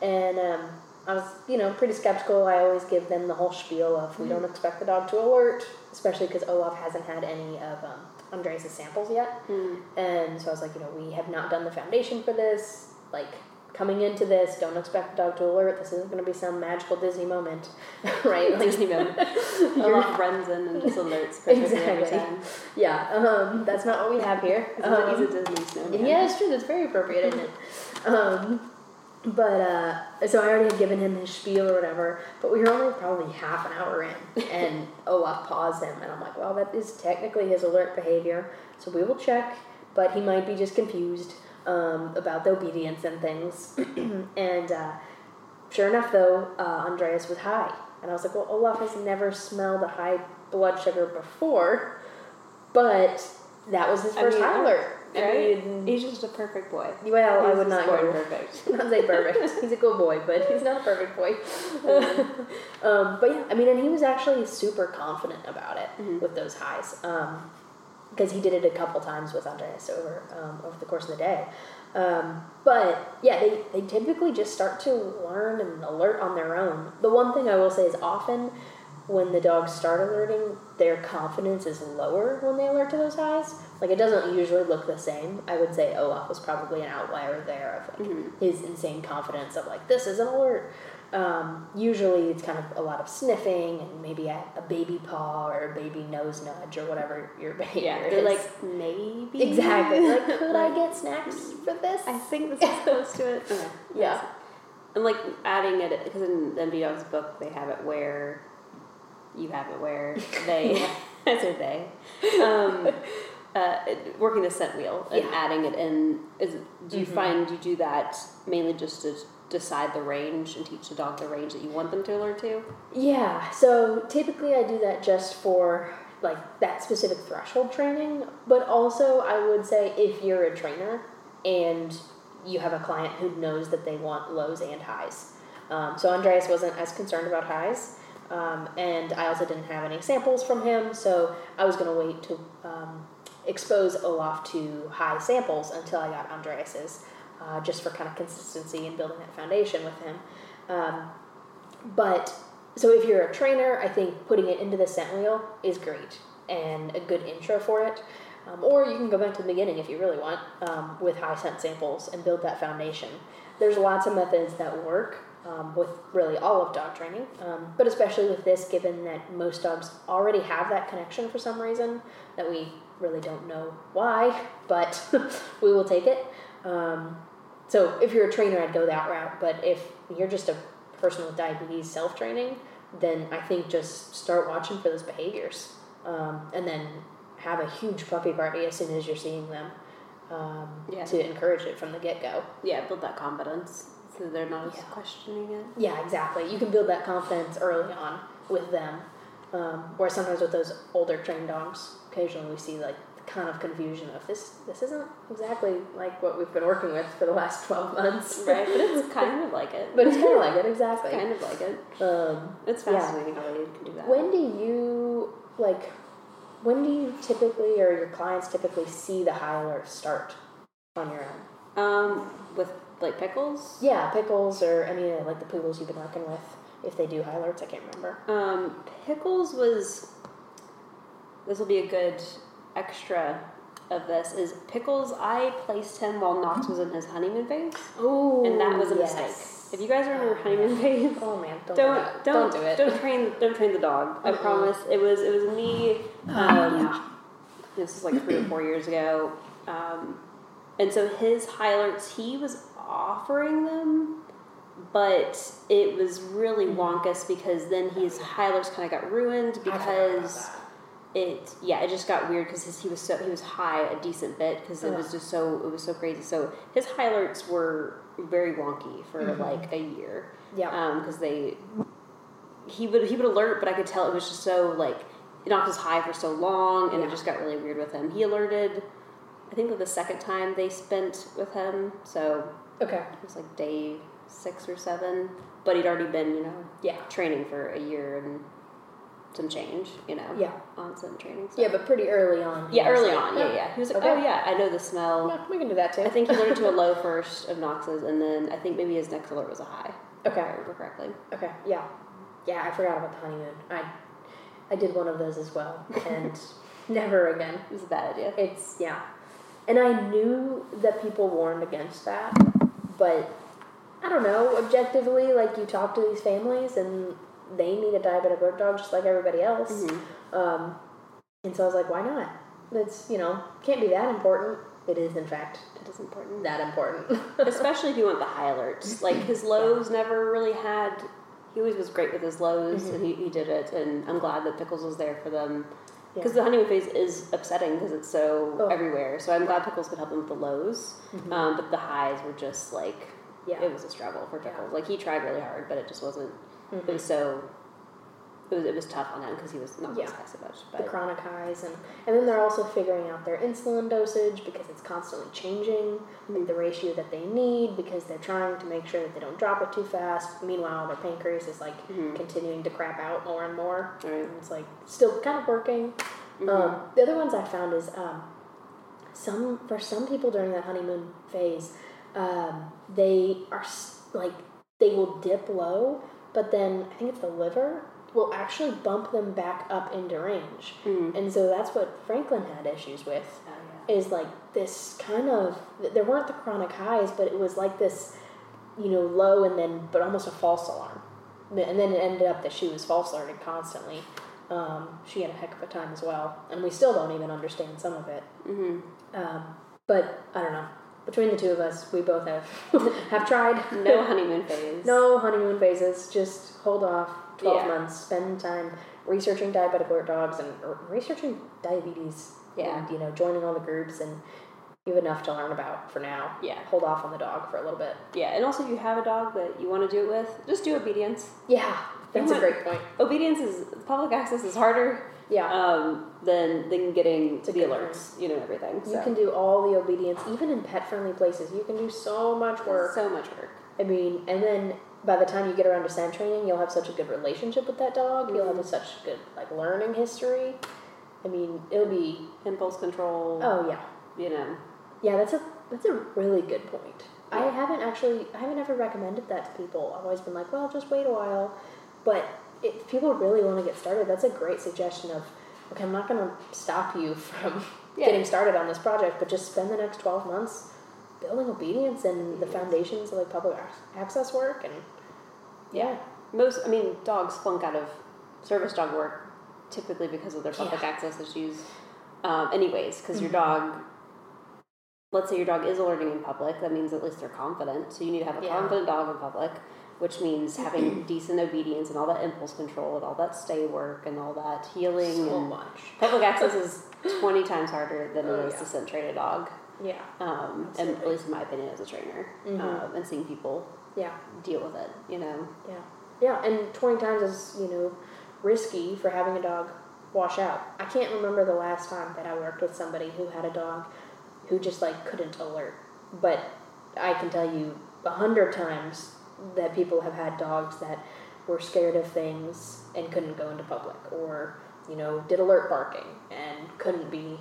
And um, I was, you know, pretty skeptical. I always give them the whole spiel of we don't expect the dog to alert, especially because Olaf hasn't had any of um, Andreas' samples yet. Mm. And so I was like, you know, we have not done the foundation for this. Like, coming into this, don't expect the dog to alert. This isn't going to be some magical Disney moment, right? Like, Disney moment. Olaf runs in and just alerts Exactly. time. yeah, um, that's not what we have here. Um, he's a Disney snowman. Yeah, it's true. That's very appropriate, isn't it? Um, but uh, so I already had given him his spiel or whatever. But we were only probably half an hour in, and Olaf paused him, and I'm like, "Well, that is technically his alert behavior, so we will check." But he might be just confused um, about the obedience and things. and uh, sure enough, though, uh, Andreas was high, and I was like, "Well, Olaf has never smelled a high blood sugar before, but." That was his I first mean, high alert. Right? mean, he's just a perfect boy. Well, I would not born perfect. not say perfect. He's a good boy, but he's not a perfect boy. um, but yeah, I mean, and he was actually super confident about it Mhm. with those highs, because he did it a couple times with Andreas over um, over the course of the day. Um, but yeah, they, they typically just start to learn and alert on their own. The one thing I will say is often when the dogs start alerting, their confidence is lower when they alert to those highs. Like it doesn't usually look the same. I would say Olaf was probably an outlier there of like Mhm. his insane confidence of like this is an alert. Um, usually it's kind of a lot of sniffing and maybe a, a baby paw or a baby nose nudge or whatever your behavior Yeah, is. they're like maybe exactly like could I get snacks for this? I think this is close to it. Okay. Yeah. And like adding it because in MD Dog's book they have it where you have it where they I say they um, uh, working the scent wheel and Yeah. adding it in is do you Mhm. find you do that mainly just to decide the range and teach the dog the range that you want them to learn to? Yeah, so typically I do that just for like that specific threshold training, but also I would say if you're a trainer and you have a client who knows that they want lows and highs. Um, so Andreas wasn't as concerned about highs, um, and I also didn't have any samples from him, so I was going to wait to um, expose Olaf to high samples until I got Andreas's, uh, just for kind of consistency and building that foundation with him. Um, but so if you're a trainer, I think putting it into the scent wheel is great and a good intro for it. Um, or you can go back to the beginning if you really want um, with high scent samples and build that foundation. There's lots of methods that work um, with really all of dog training, um, but especially with this, given that most dogs already have that connection for some reason that we really don't know why, but we will take it. Um, so if you're a trainer, I'd go that route. But if you're just a person with diabetes self training, then I think just start watching for those behaviors, um, and then have a huge puppy party as soon as you're seeing them um, Yeah. to encourage it from the get go. Yeah, build that confidence so they're not as questioning it. Yeah, exactly. You can build that confidence early on with them. Um, where sometimes with those older trained dogs, occasionally we see like kind of confusion of this. This isn't exactly like what we've been working with for the last twelve months, Right, but it's kind of like it. But it's kind of like it, exactly. kind of like it. Um, It's Yeah. fascinating how they can do that. when do you like? When do you typically, or your clients typically, see the high alert start on your own? Um, with like pickles. Yeah, pickles or any of like the poodles you've been working with. If they do high alerts, I can't remember. Um, pickles was. This will be a good extra of this. Is pickles? I placed him while Knox was in his honeymoon phase, Oh, and that was a yes. mistake. If you guys are in your honeymoon phase, Oh man, don't don't do that. don't do it. Don't train don't train the dog. I promise. It was it was me. Oh, Um, yeah. This is like three or four years ago, um, and so his high alerts he was offering them, but it was really wonkus because then his high alerts kind of got ruined I forgot about because it yeah it just got weird because he was so he was high a decent bit because it was just so it was so crazy. So his high alerts were very wonky for Mhm. like a year yeah. because they he would he would alert, but I could tell it was just so like it knocked us high for so long, and Yeah. it just got really weird with him. He alerted, I think, the second time they spent with him, so okay. it was like day six or seven. But he'd already been, you know, Yeah. training for a year and some change, you know, Yeah. on some training. So. Yeah, but pretty early on. yeah, early like, on, yeah, oh, yeah. He was like, Okay. oh yeah, I know the smell. Yeah, we can do that too. I think he alerted to a low first of Knox's, and then I think maybe his next alert was a high. Okay. If I remember correctly. Okay. Yeah. Yeah, I forgot about the honeymoon. I, I did one of those as well, and never again. It was a bad idea. It's yeah, and I knew that people warned against that, but I don't know, objectively, like you talk to these families and they need a diabetic alert dog just like everybody else. Mm-hmm. Um, and so I was like, why not? It's, you know, can't be that important. It is, in fact, It is important. that important. Especially if you want the high alerts. Like his lows never really had. He always was great with his lows, Mm-hmm. and he, he did it. And I'm glad that Pickles was there for them. Because Yeah. the honeymoon phase is upsetting because it's so Oh. everywhere. So I'm glad Pickles could help him with the lows. Mhm. Um, but the highs were just like, yeah. it was a struggle for Yeah. Pickles. Like he tried really hard, but it just wasn't. Mhm. It was so. It was, it was tough on him because he was not Yeah. yeah. so much. the chronic highs and and then they're also figuring out their insulin dosage because it's constantly changing like the ratio that they need because they're trying to make sure that they don't drop it too fast meanwhile their pancreas is like Mhm. continuing to crap out more and more Right. and it's like still kind of working Mhm. um, the other ones i found is um, some for some people during that honeymoon phase um, they are like they will dip low but then i think it's the liver will actually bump them back up into range. Mhm. and so that's what franklin had issues with Oh, yeah. is like this kind of there weren't the chronic highs but it was like this you know low and then but almost a false alarm. And then it ended up that she was false alerted constantly. Um, she had a heck of a time as well. And we still don't even understand some of it. Mhm. um, but i don't know. Between the two of us we both have have tried. No honeymoon phase. no honeymoon phases. Just hold off 12 Yeah. months spend time researching diabetic alert dogs and researching diabetes Yeah. and you know joining all the groups and you have enough to learn about for now Yeah. hold off on the dog for a little bit Yeah, and also if you have a dog that you want to do it with, just do obedience. yeah that's a great point Obedience is public access is harder yeah um, than than getting to the alerts, you know, everything. you can do all the obedience even in pet friendly places you can do so much work so much work. i mean and then by the time you get around to scent training you'll have such a good relationship with that dog you'll Mm-hmm. have such good like learning history i mean it'll be Impulse control. oh yeah You know. Yeah, that's a that's a really good point. I haven't actually I haven't ever recommended that to people. I've always been like, well, just wait a while. But if people really want to get started, that's a great suggestion of okay, I'm not going to stop you from Yeah. getting started on this project, but just spend the next 12 months building obedience and the foundations of like public access work and yeah. Most, I mean, dogs flunk out of service dog work typically because of their public Yeah. access issues. Um, anyways, because your Mhm. dog, let's say your dog is alerting in public, that means at least they're confident. So you need to have a Yeah. confident dog in public, which means having decent obedience and all that impulse control and all that stay work and all that heeling. So and much. public access is 20 times harder than Oh, it is yeah. to send train a dog. Yeah. Um, and at least in my opinion as a trainer, Mhm. um, and seeing people Yeah. deal with it, you know. Yeah. Yeah, and 20 times is, you know, risky for having a dog wash out. I can't remember the last time that I worked with somebody who had a dog who just like couldn't alert. But I can tell you a hundred times that people have had dogs that were scared of things and couldn't go into public or, you know, did alert barking and couldn't be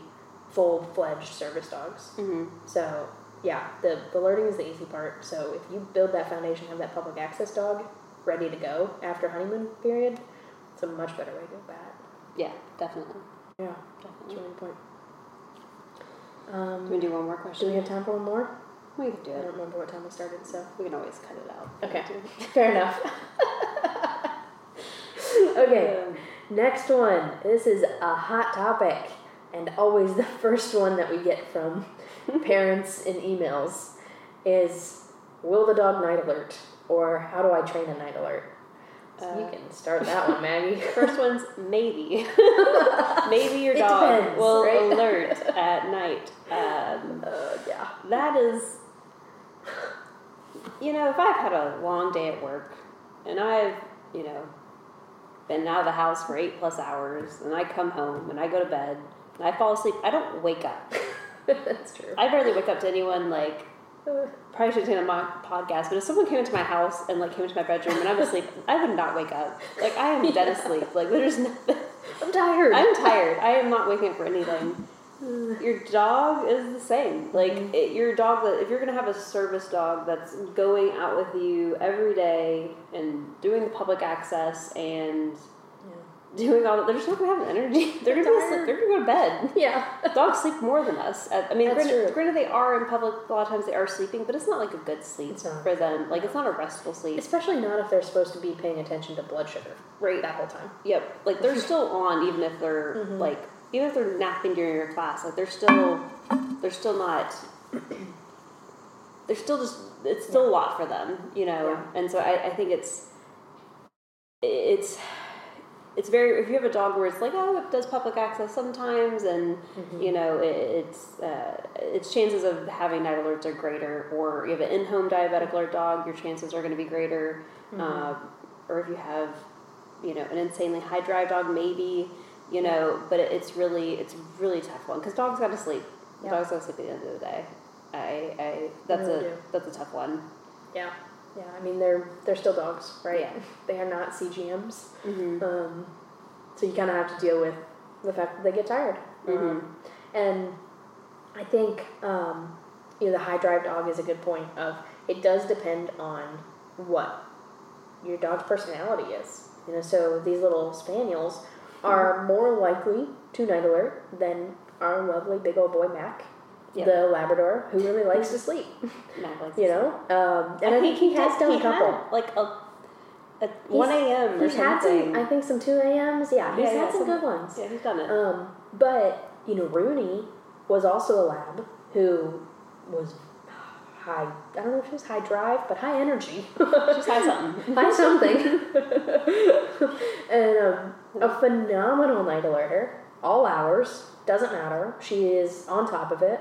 full fledged service dogs. Mm-hmm. So yeah, the, the learning is the easy part. So if you build that foundation, have that public access dog ready to go after honeymoon period, it's a much better way to go about it. Yeah, definitely. Yeah, that's Definitely. a really point. Do Um, we do one more question? do we have time for one more? We can do it. I don't remember what time we started, so We can always cut it out. Okay. fair enough. okay, Um, next one. This is a hot topic, and always the first one that we get from parents in emails is Will the dog night alert? Or how do I train a night alert? So you Uh, can start that one, Maggie. First one's maybe. maybe your dog depends, will right? alert at night. Um, Uh, yeah. that is, you know, if I've had a long day at work and I've, you know, been out of the house for eight plus hours and I come home and I go to bed I fall asleep, I don't wake up. That's true. I barely wake up to anyone like probably should say on my podcast, but if someone came into my house and like came into my bedroom and I'm asleep, I would not wake up. Like I am dead asleep. Like there's nothing. I'm tired. I'm tired. I am not waking up for anything. Your dog is the same. Like mm-hmm. it, your dog that if you're gonna have a service dog that's going out with you every day and doing the public access and Yeah. Doing all that. They're just not gonna have the energy. They're gonna be asleep. They're gonna go to bed. Yeah. Dogs sleep more than us. I mean, granted, granted, they are in public. A lot of times they are sleeping, but it's not like a good sleep for them. Like it's not a restful sleep. Especially not if they're supposed to be paying attention to blood sugar right. that whole time. Yep. Like they're still on, even if they're Mhm. like, even if they're napping during your class. Like they're still, they're still not. They're still just. It's still a lot for them, you know. Yeah. And so I, I think it's. It's. It's very. If you have a dog where it's like, oh, it does public access sometimes, and Mm-hmm. you know, it, it's uh, its chances of having night alerts are greater. Or you have an in-home diabetic alert dog, your chances are going to be greater. Mm-hmm. Uh, or if you have, you know, an insanely high drive dog, maybe, you know, but it, it's really it's really tough one because dogs got to sleep. Dogs got to sleep at the end of the day. I, I that's Really a do. that's a tough one. Yeah. Yeah. I mean, they're they're still dogs, right? Yeah. They are not CGMs. Mm-hmm. Um, so you kind of have to deal with the fact that they get tired. Mhm. Um, and I think um, you know the high drive dog is a good point. Of it does depend on what your dog's personality is. You know, so these little spaniels are more likely to night alert than our lovely big old boy Mac, The Labrador, who really likes to sleep. You know, um, and I, think he, has done he a couple. had, like a at one a.m. or He's had something. some, I think, some two a.m.s. Yeah, he's Yeah, had yeah, some, some- good ones. yeah, he's done it. Um, but you know, Rooney was also a lab who was high. I don't know if she was high drive, but high energy. Just had something. high something. and um, a phenomenal night alerter, all hours, doesn't matter. She is on top of it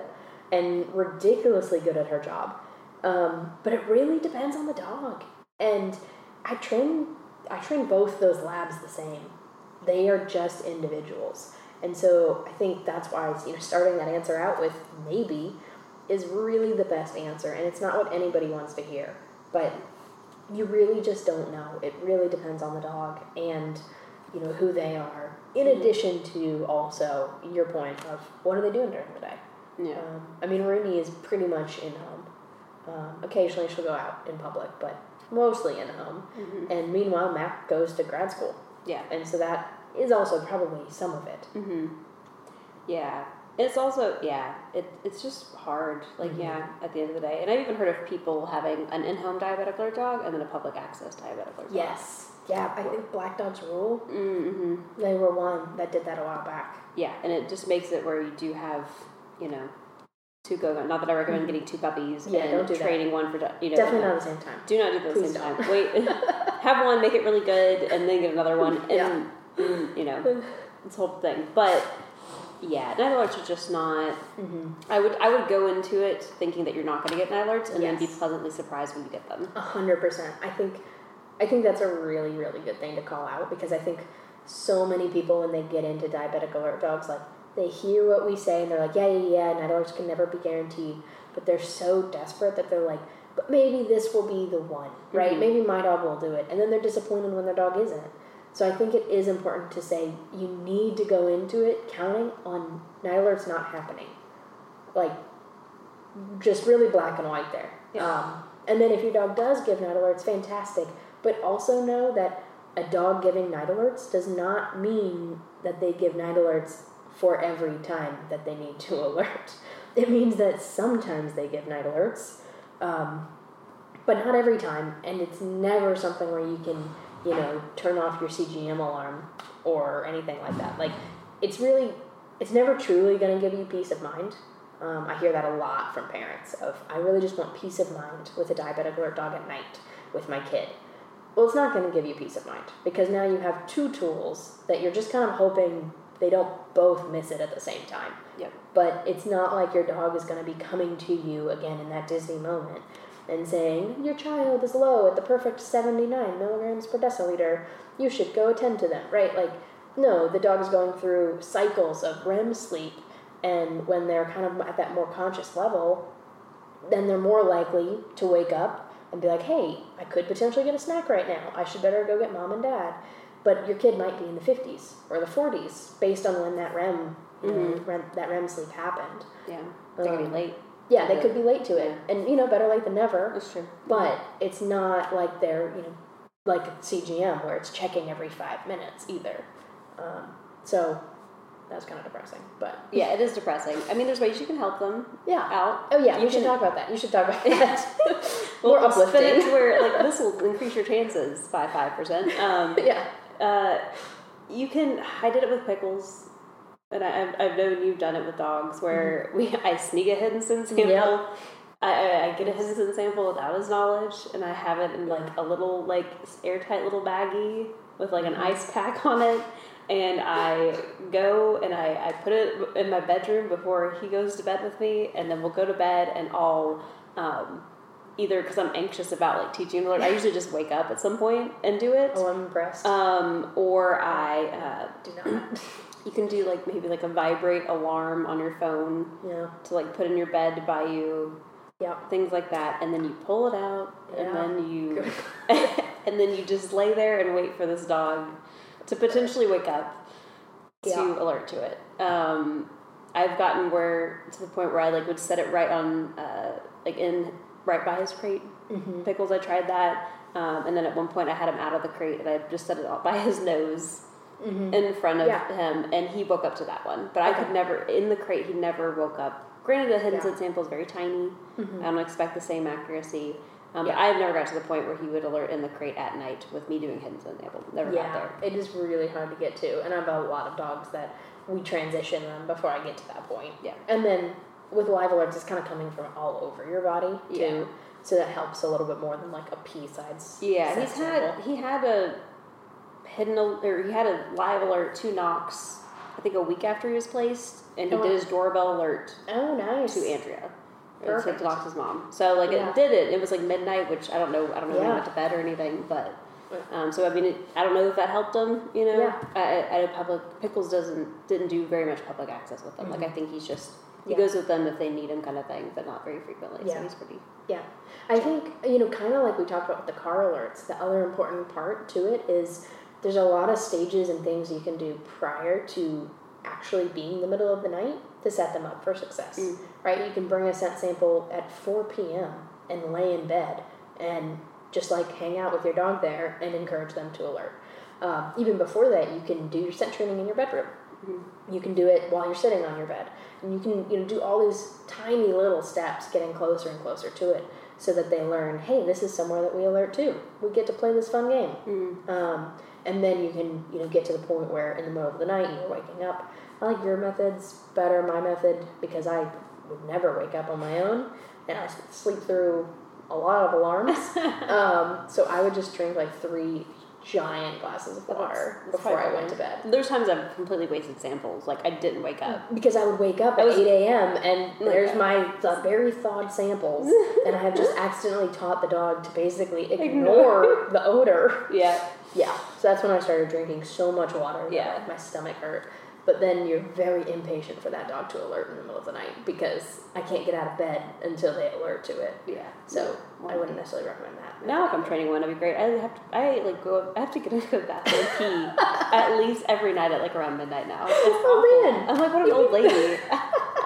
and ridiculously good at her job. Um, but it really depends on the dog. And I train I train both those labs the same. They are just individuals. And so I think that's why you know starting that answer out with maybe is really the best answer and it's not what anybody wants to hear. But you really just don't know. It really depends on the dog and you know who they are. In Mhm. addition to also your point of what are they doing during the day. Yeah. Um, I mean, Rooney is pretty much in home. Um, occasionally she'll go out in public, but mostly in home. hmm And meanwhile, Mac goes to grad school, Yeah. and so that is also probably some of it. hmm Yeah. It's also yeah. It it's just hard. Like Mhm. yeah. At the end of the day, and I've even heard of people having an in-home diabetic alert dog and then a public access diabetic alert dog. Yes. Yeah, I think Black Dogs Rule. Mm-hmm. They were one that did that a while back. Yeah, and it just makes it where you do have you know two go. Not that I recommend getting two puppies Yeah, and do that. training one for you know Definitely not at the same time. Do not do at the same don't. time. Wait, have one, make it really good, and then get another one, and Yeah. mm, you know this whole thing. But yeah, night alerts are just not. Mm-hmm. I would I would go into it thinking that you're not going to get night alerts, and then be pleasantly surprised when you get them. A hundred percent. I think, I think that's a really, really good thing to call out because I think so many people when they get into diabetic alert dogs, like they hear what we say and they're like, yeah, yeah, yeah, night alerts can never be guaranteed, but they're so desperate that they're like, but maybe this will be the one, right? Mhm. Maybe my dog will do it, and then they're disappointed when their dog isn't. So I think it is important to say you need to go into it counting on night alerts not happening, like just really black and white there. Yeah. Um, and then if your dog does give night alerts, fantastic. But also know that a dog giving night alerts does not mean that they give night alerts for every time that they need to alert. It means that sometimes they give night alerts, um, but not every time. And it's never something where you can, you know, turn off your CGM alarm or anything like that. Like, it's really, it's never truly going to give you peace of mind. Um, I hear that a lot from parents of I really just want peace of mind with a diabetic alert dog at night with my kid. Well, it's not going to give you peace of mind because now you have two tools that you're just kind of hoping they don't both miss it at the same time. Yep. But it's not like your dog is going to be coming to you again in that Disney moment and saying, Your child is low at the perfect 79 milligrams per deciliter. You should go attend to them, right? Like, no, the dog is going through cycles of REM sleep and when they're kind of at that more conscious level, then they're more likely to wake up and be like, hey, I could potentially get a snack right now. I should better go get mom and dad. But your kid might be in the 50s or the 40s based on when that REM, you know, REM that REM sleep happened. Yeah, gonna Um, be late. Yeah, they Yeah. could be late to it. And, you know, better late than never. That's true. But it's not like they're, you know, like CGM where it's checking every five minutes either. Um, so that's kind of depressing, but Yeah, it is depressing. I mean, there's ways you can help them yeah. out. Oh yeah, You we should talk about that. You should talk about that. Well, More we'll spin it uplifting. where like this will increase your chances by five percent. Um, yeah. Uh, you can. I did it with pickles, and I, I've, I've known you've done it with dogs where we I sneak a hidden sin sample. Yep. I, I, get a hidden sample without his knowledge, and I have it in like a little like airtight little baggie with like an ice pack on it. And I go and I, I put it in my bedroom before he goes to bed with me, and then we'll go to bed and I'll um, either because I'm anxious about like teaching to learn. I usually just wake up at some point and do it. Oh, I'm impressed. Um, or I, uh, Do not. you can do like maybe like a vibrate alarm on your phone yeah. to like put in your bed by you, Yep. things like that, and then you pull it out, and then you, and then you just lay there and wait for this dog to potentially wake up to Yeah. alert to it. Um, I've gotten where to the point where I like would set it right on, uh, like in right by his crate. Mm-hmm. Pickles, I tried that. Um, and then at one point, I had him out of the crate, and I just set it up by his nose Mm-hmm. in front of Yeah. him, and he woke up to that one. But I could never in the crate. He never woke up. Granted, the hidden Yeah. scent sample is very tiny. Mhm. I don't expect the same accuracy. Um, Yeah. But I've never got to the point where he would alert in the crate at night with me doing hidden scent sample. Never got there. it is really hard to get to, and I have a lot of dogs that we transition them before I get to that point. Yeah. And then with live alerts, it's kind of coming from all over your body too, Yeah. so that helps a little bit more than like a pea size. Yeah, he's had he had a hidden or he had a live alert to Knox. I think a week after he was placed, and he Oh, did his doorbell alert Oh, nice. to Andrea. or To Perfect. Knox's mom. So like Yeah. it did it. It was like midnight, which I don't know. I don't know when he went to bed or anything, but um, so I mean, it, I don't know if that helped him. You know, Yeah. I, I, know public pickles doesn't didn't do very much public access with them. Like I think he's just he. Yeah. goes with them if they need him, kind of thing, but not very frequently. So Yeah. he's pretty. Yeah, I think you know, kind of like we talked about with the car alerts. The other important part to it is there's a lot of stages and things you can do prior to actually being the middle of the night to set them up for success. Mm. Right? You can bring a scent sample at four p.m. and lay in bed and just like hang out with your dog there and encourage them to alert. Um, even before that, you can do your scent training in your bedroom. You can do it while you're sitting on your bed, and you can you know do all these tiny little steps, getting closer and closer to it, so that they learn, hey, this is somewhere that we alert to. We get to play this fun game. Mm. Um, and then you can you know get to the point where in the middle of the night you're waking up. I like your methods better, my method, because I would never wake up on my own, and I sleep through a lot of alarms. um, so I would just drink like three giant glasses of water that's before I went to bed. There's times I've completely wasted samples. Like I didn't wake up. Because I would wake up at was- 8 a.m. and Like there's my th- very thawed samples, and I have just accidentally taught the dog to basically Ignore. the odor. Yeah. Yeah, so that's when I started drinking so much water that Yeah. like, my stomach hurt. But then you're very impatient for that dog to alert in the middle of the night because I can't get out of bed until they alert to it. Yeah. So Well, I wouldn't necessarily recommend that. Now, if I'm training one, it'd be great. I have to, I like go. I have to get into the bathroom and pee at least every night at like around midnight now. It's Oh, awful. man. I'm like what an old lady.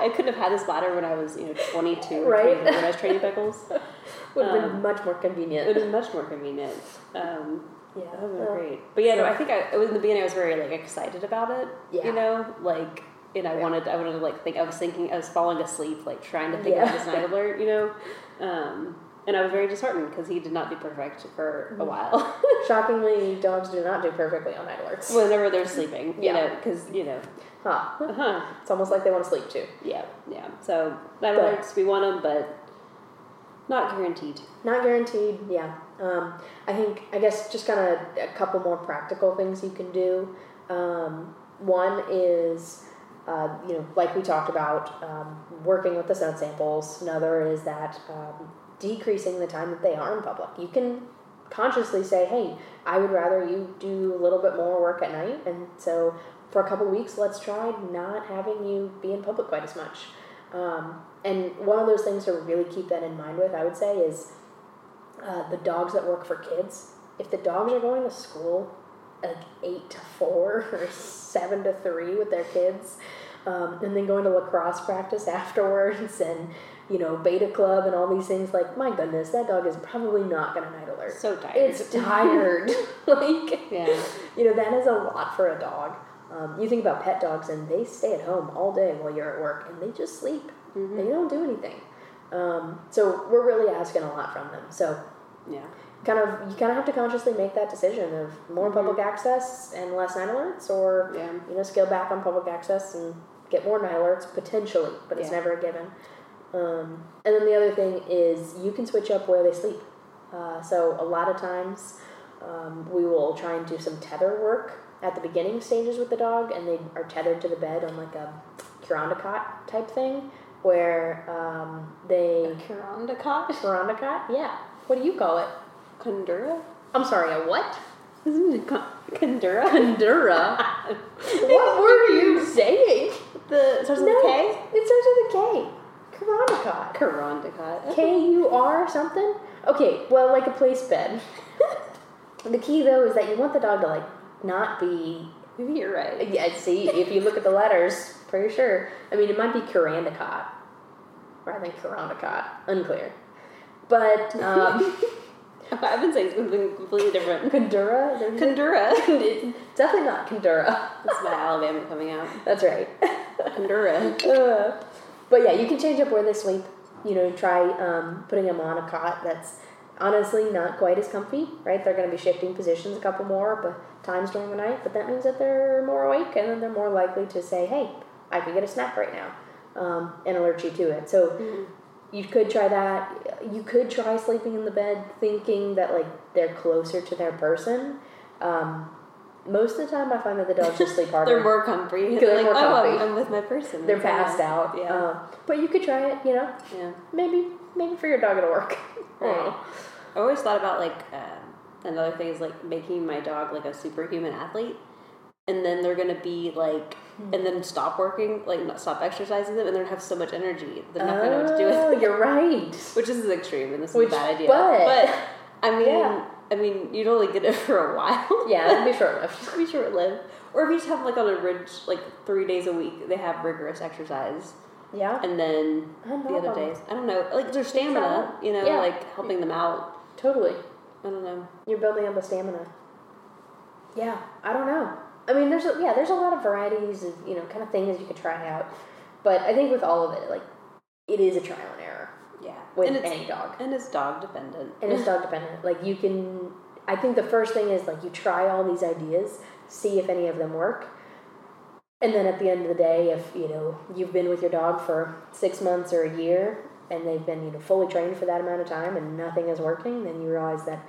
I couldn't have had this bladder when I was you know 22 Right. when I was training pickles. would have been um, much more convenient. It convenient. was much more convenient. Um, Yeah, that would have been great. But yeah, no, I think I it was in the beginning. I was very like excited about it. Yeah. You know, like. And I Yeah. wanted, I wanted to like think. I was thinking, I was falling asleep, like trying to think Yeah. of this night alert, you know. Um, and I was very disheartened because he did not do perfect for Mm-hmm. a while. Shockingly, dogs do not do perfectly on night alerts. whenever they're sleeping, you Yeah. know, because you know, Huh. uh-huh. It's almost like they want to sleep too. yeah, yeah. So that But- alerts we want them, but not guaranteed. Not guaranteed, yeah. Um, I think, I guess, just kind of a couple more practical things you can do. Um, one is, uh, you know, like we talked about, um, working with the scent samples. Another is that um, decreasing the time that they are in public. You can consciously say, hey, I would rather you do a little bit more work at night. And so for a couple weeks, let's try not having you be in public quite as much. Um, and one of those things to really keep that in mind with, I would say, is uh, the dogs that work for kids. If the dogs are going to school like eight to four or seven to three with their kids, um, and then going to lacrosse practice afterwards, and you know beta club and all these things, like my goodness, that dog is probably not going to night alert. So tired. It's tired. like yeah. you know that is a lot for a dog. Um, you think about pet dogs, and they stay at home all day while you're at work, and they just sleep. Mm-hmm. They don't do anything. Um, so we're really asking a lot from them. So Yeah. kind of you kind of have to consciously make that decision of more Mhm. public access and less night alerts, or Yeah. you know scale back on public access and get more night alerts potentially, but it's Yeah. never a given. Um, and then the other thing is you can switch up where they sleep. Uh, so a lot of times um, we will try and do some tether work at the beginning stages with the dog, and they are tethered to the bed on like a Kuranda cot type thing, where um, they Kuranda cot? Kurandakot, yeah. What do you call it? Kundura? I'm sorry, a what? Isn't it Kundura? Kundura. what were you saying? The starts with No, a K? It starts with a K. Kuranda cot. Kurandakot. K U R something? Okay, well, like a place bed. the key though is that you want the dog to like not be. You're right. Yeah, see, if you look at the letters, pretty sure. I mean, it might be Kuranda cot rather than Kuranda cot. Unclear. But um, I've been saying something completely different. Kundura. is that what you? Kundura. it's definitely not Kundura. That's my Alabama coming out. That's right. Kundura. Uh, but yeah, you can change up where they sleep. You know, try um, putting them on a cot that's honestly not quite as comfy, right? They're going to be shifting positions a couple more but times during the night, but that means that they're more awake and then they're more likely to say, hey, I could get a snack right now um, and alert you to it. So you could try that. You could try sleeping in the bed thinking that like they're closer to their person. Um, most of the time, I find that the dogs just sleep harder. They're more comfy. They're like, more oh, I'm- I'm, with my person. They're passed out. Yeah. Uh, but you could try it, you know. yeah. Maybe maybe for your dog it'll work. I Right. I always thought about like um, another thing is like making my dog like a superhuman athlete, and then they're gonna be like, Hmm. and then stop working, like not stop exercising them, and they're gonna have so much energy they're not gonna know what to do with Oh, it. you're right. Which is extreme, and this Which- is a bad idea. but- I mean, Yeah. I mean, you'd only get it for a while. Yeah, that'd be short lived. It'd be short lived. Or if you just have like on a ridge, like three days a week, they have rigorous exercise, Yeah, and then the other days, I don't know, like their stamina, you know, Yeah. like helping them out. totally. I don't know. You're building up a stamina. Yeah, I don't know. I mean, there's a, yeah, there's a lot of varieties of you know kind of things you could try out, but I think with all of it, like it is a trial and error Yeah, with any dog. and it's dog dependent. and it's dog dependent. Like you can, I think the first thing is like you try all these ideas, see if any of them work, and then at the end of the day, if you know you've been with your dog for six months or a year, and they've been you know fully trained for that amount of time, and nothing is working, then you realize that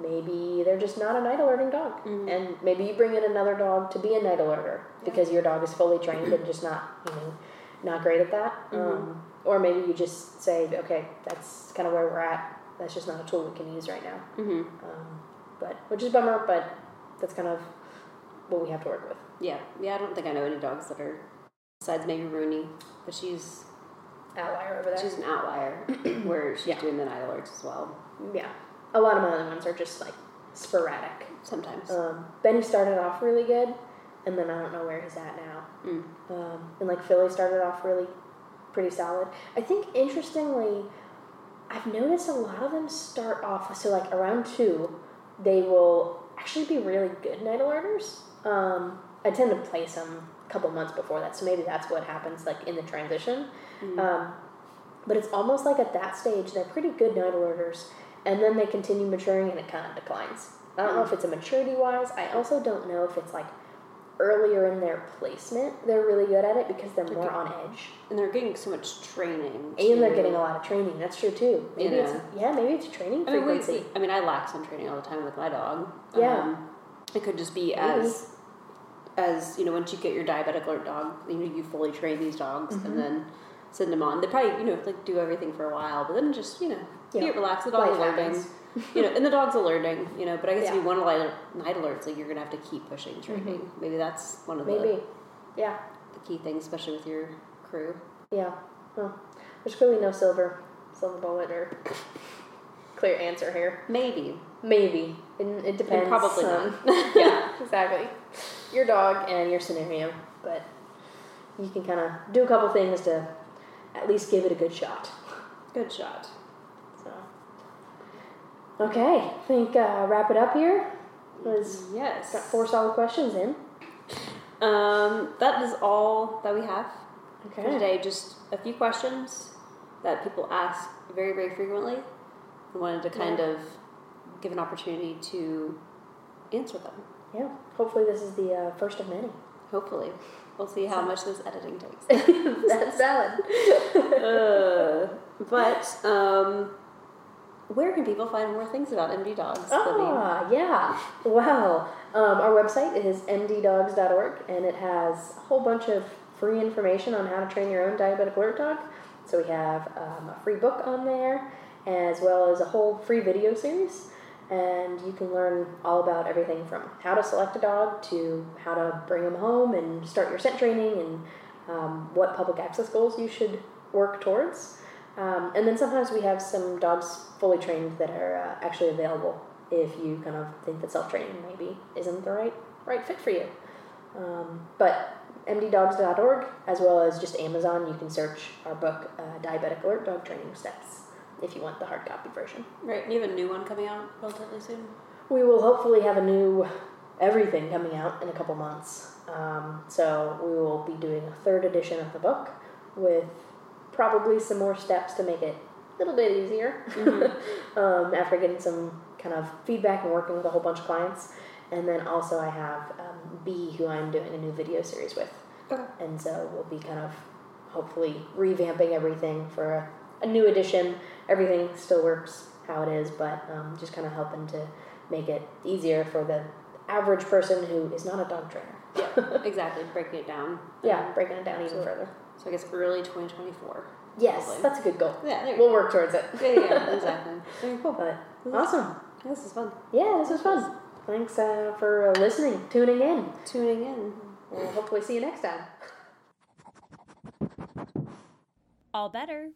maybe they're just not a night alerting dog, Mhm. and maybe you bring in another dog to be a night alerter because your dog is fully trained and just not you know not great at that. Um, or maybe you just say, okay, that's kind of where we're at. That's just not a tool we can use right now. hmm Um, but which is a bummer, but that's kind of what we have to work with. Yeah, yeah. I don't think I know any dogs that are besides maybe Rooney, but she's Outlier over there. she's an outlier where she's Yeah. doing the night alerts as well yeah, a lot of my other ones are just like sporadic. sometimes. Um, Benny started off really good, and then I don't know where he's at now. Mm. Um, and like Philly started off really pretty solid. I think interestingly, I've noticed a lot of them start off so like around two, they will actually be really good night alerters. Um, I tend to place them a couple months before that, so maybe that's what happens like in the transition. Mm. Um, but it's almost like at that stage they're pretty good night alerters, and then they continue maturing and it kind of declines. I don't know if it's a maturity wise. I also don't know if it's like earlier in their placement they're really good at it because they're more on edge and they're getting so much training. and they're getting a lot of training. That's true too. Maybe it's yeah, maybe it's training I mean, we, frequency. I mean, I lack some training all the time with my dog. Yeah. Um, it could just be Maybe. as, as you know, once you get your diabetic alert dog, you know, you fully train these dogs Mhm. and then send them on. They probably, you know, like do everything for a while, but then just, you know, Yeah. get relaxed. The dog's Life alerting, happens. you know, and the dog's alerting, you know. But I guess if you want to light night alerts, like you're gonna have to keep pushing training. Maybe that's one of the, Maybe. Yeah. the key things, especially with your crew. Yeah. Well, there's clearly no silver silver bullet or clear answer here. Maybe. Maybe. It, it depends. probably on- not. yeah, exactly. Your dog and your scenario, but you can kind of do a couple things to at least give it a good shot. Good shot. So, okay, I think uh, wrap it up here. Was Yes. got four solid questions in. Um, that is all that we have for today. Just a few questions that people ask very, very frequently. I wanted to kind Yeah. of give an opportunity to answer them. Yeah. Hopefully, this is the uh, first of many. Hopefully, we'll see how much this editing takes. That's valid. uh, but um, where can people find more things about MD Dogs? Ah, yeah. Well, um, our website is mddogs.org, and it has a whole bunch of free information on how to train your own diabetic alert dog. So we have um, a free book on there, as well as a whole free video series. And you can learn all about everything from how to select a dog to how to bring them home and start your scent training and um, what public access goals you should work towards. Um, and then sometimes we have some dogs fully trained that are uh, actually available if you kind of think that self training maybe isn't the right right fit for you. Um, but mddogs.org as well as just Amazon, you can search our book, uh, Diabetic Alert Dog Training Steps, if you want the hard copy version. Right, and you have a new one coming out relatively soon. We will hopefully have a new everything coming out in a couple months. Um, so we will be doing a third edition of the book with probably some more steps to make it a little bit easier um, after getting some kind of feedback and working with a whole bunch of clients. And then also I have um, B, who I'm doing a new video series with. Okay. And so we'll be kind of hopefully revamping everything for a, new edition. Everything still works how it is, but um, just kind of helping to make it easier for the average person who is not a dog trainer. Yeah, exactly. Breaking it down. Yeah, breaking it down even So- further. So I guess early 2024. Yes, Probably. that's a good goal. Yeah, We'll work towards it. Yeah, yeah, exactly. Very cool. But awesome. Yeah, this is fun. Yeah, this was fun. Thanks uh, for uh, listening, tuning in. Tuning in. We'll hopefully see you next time. all better.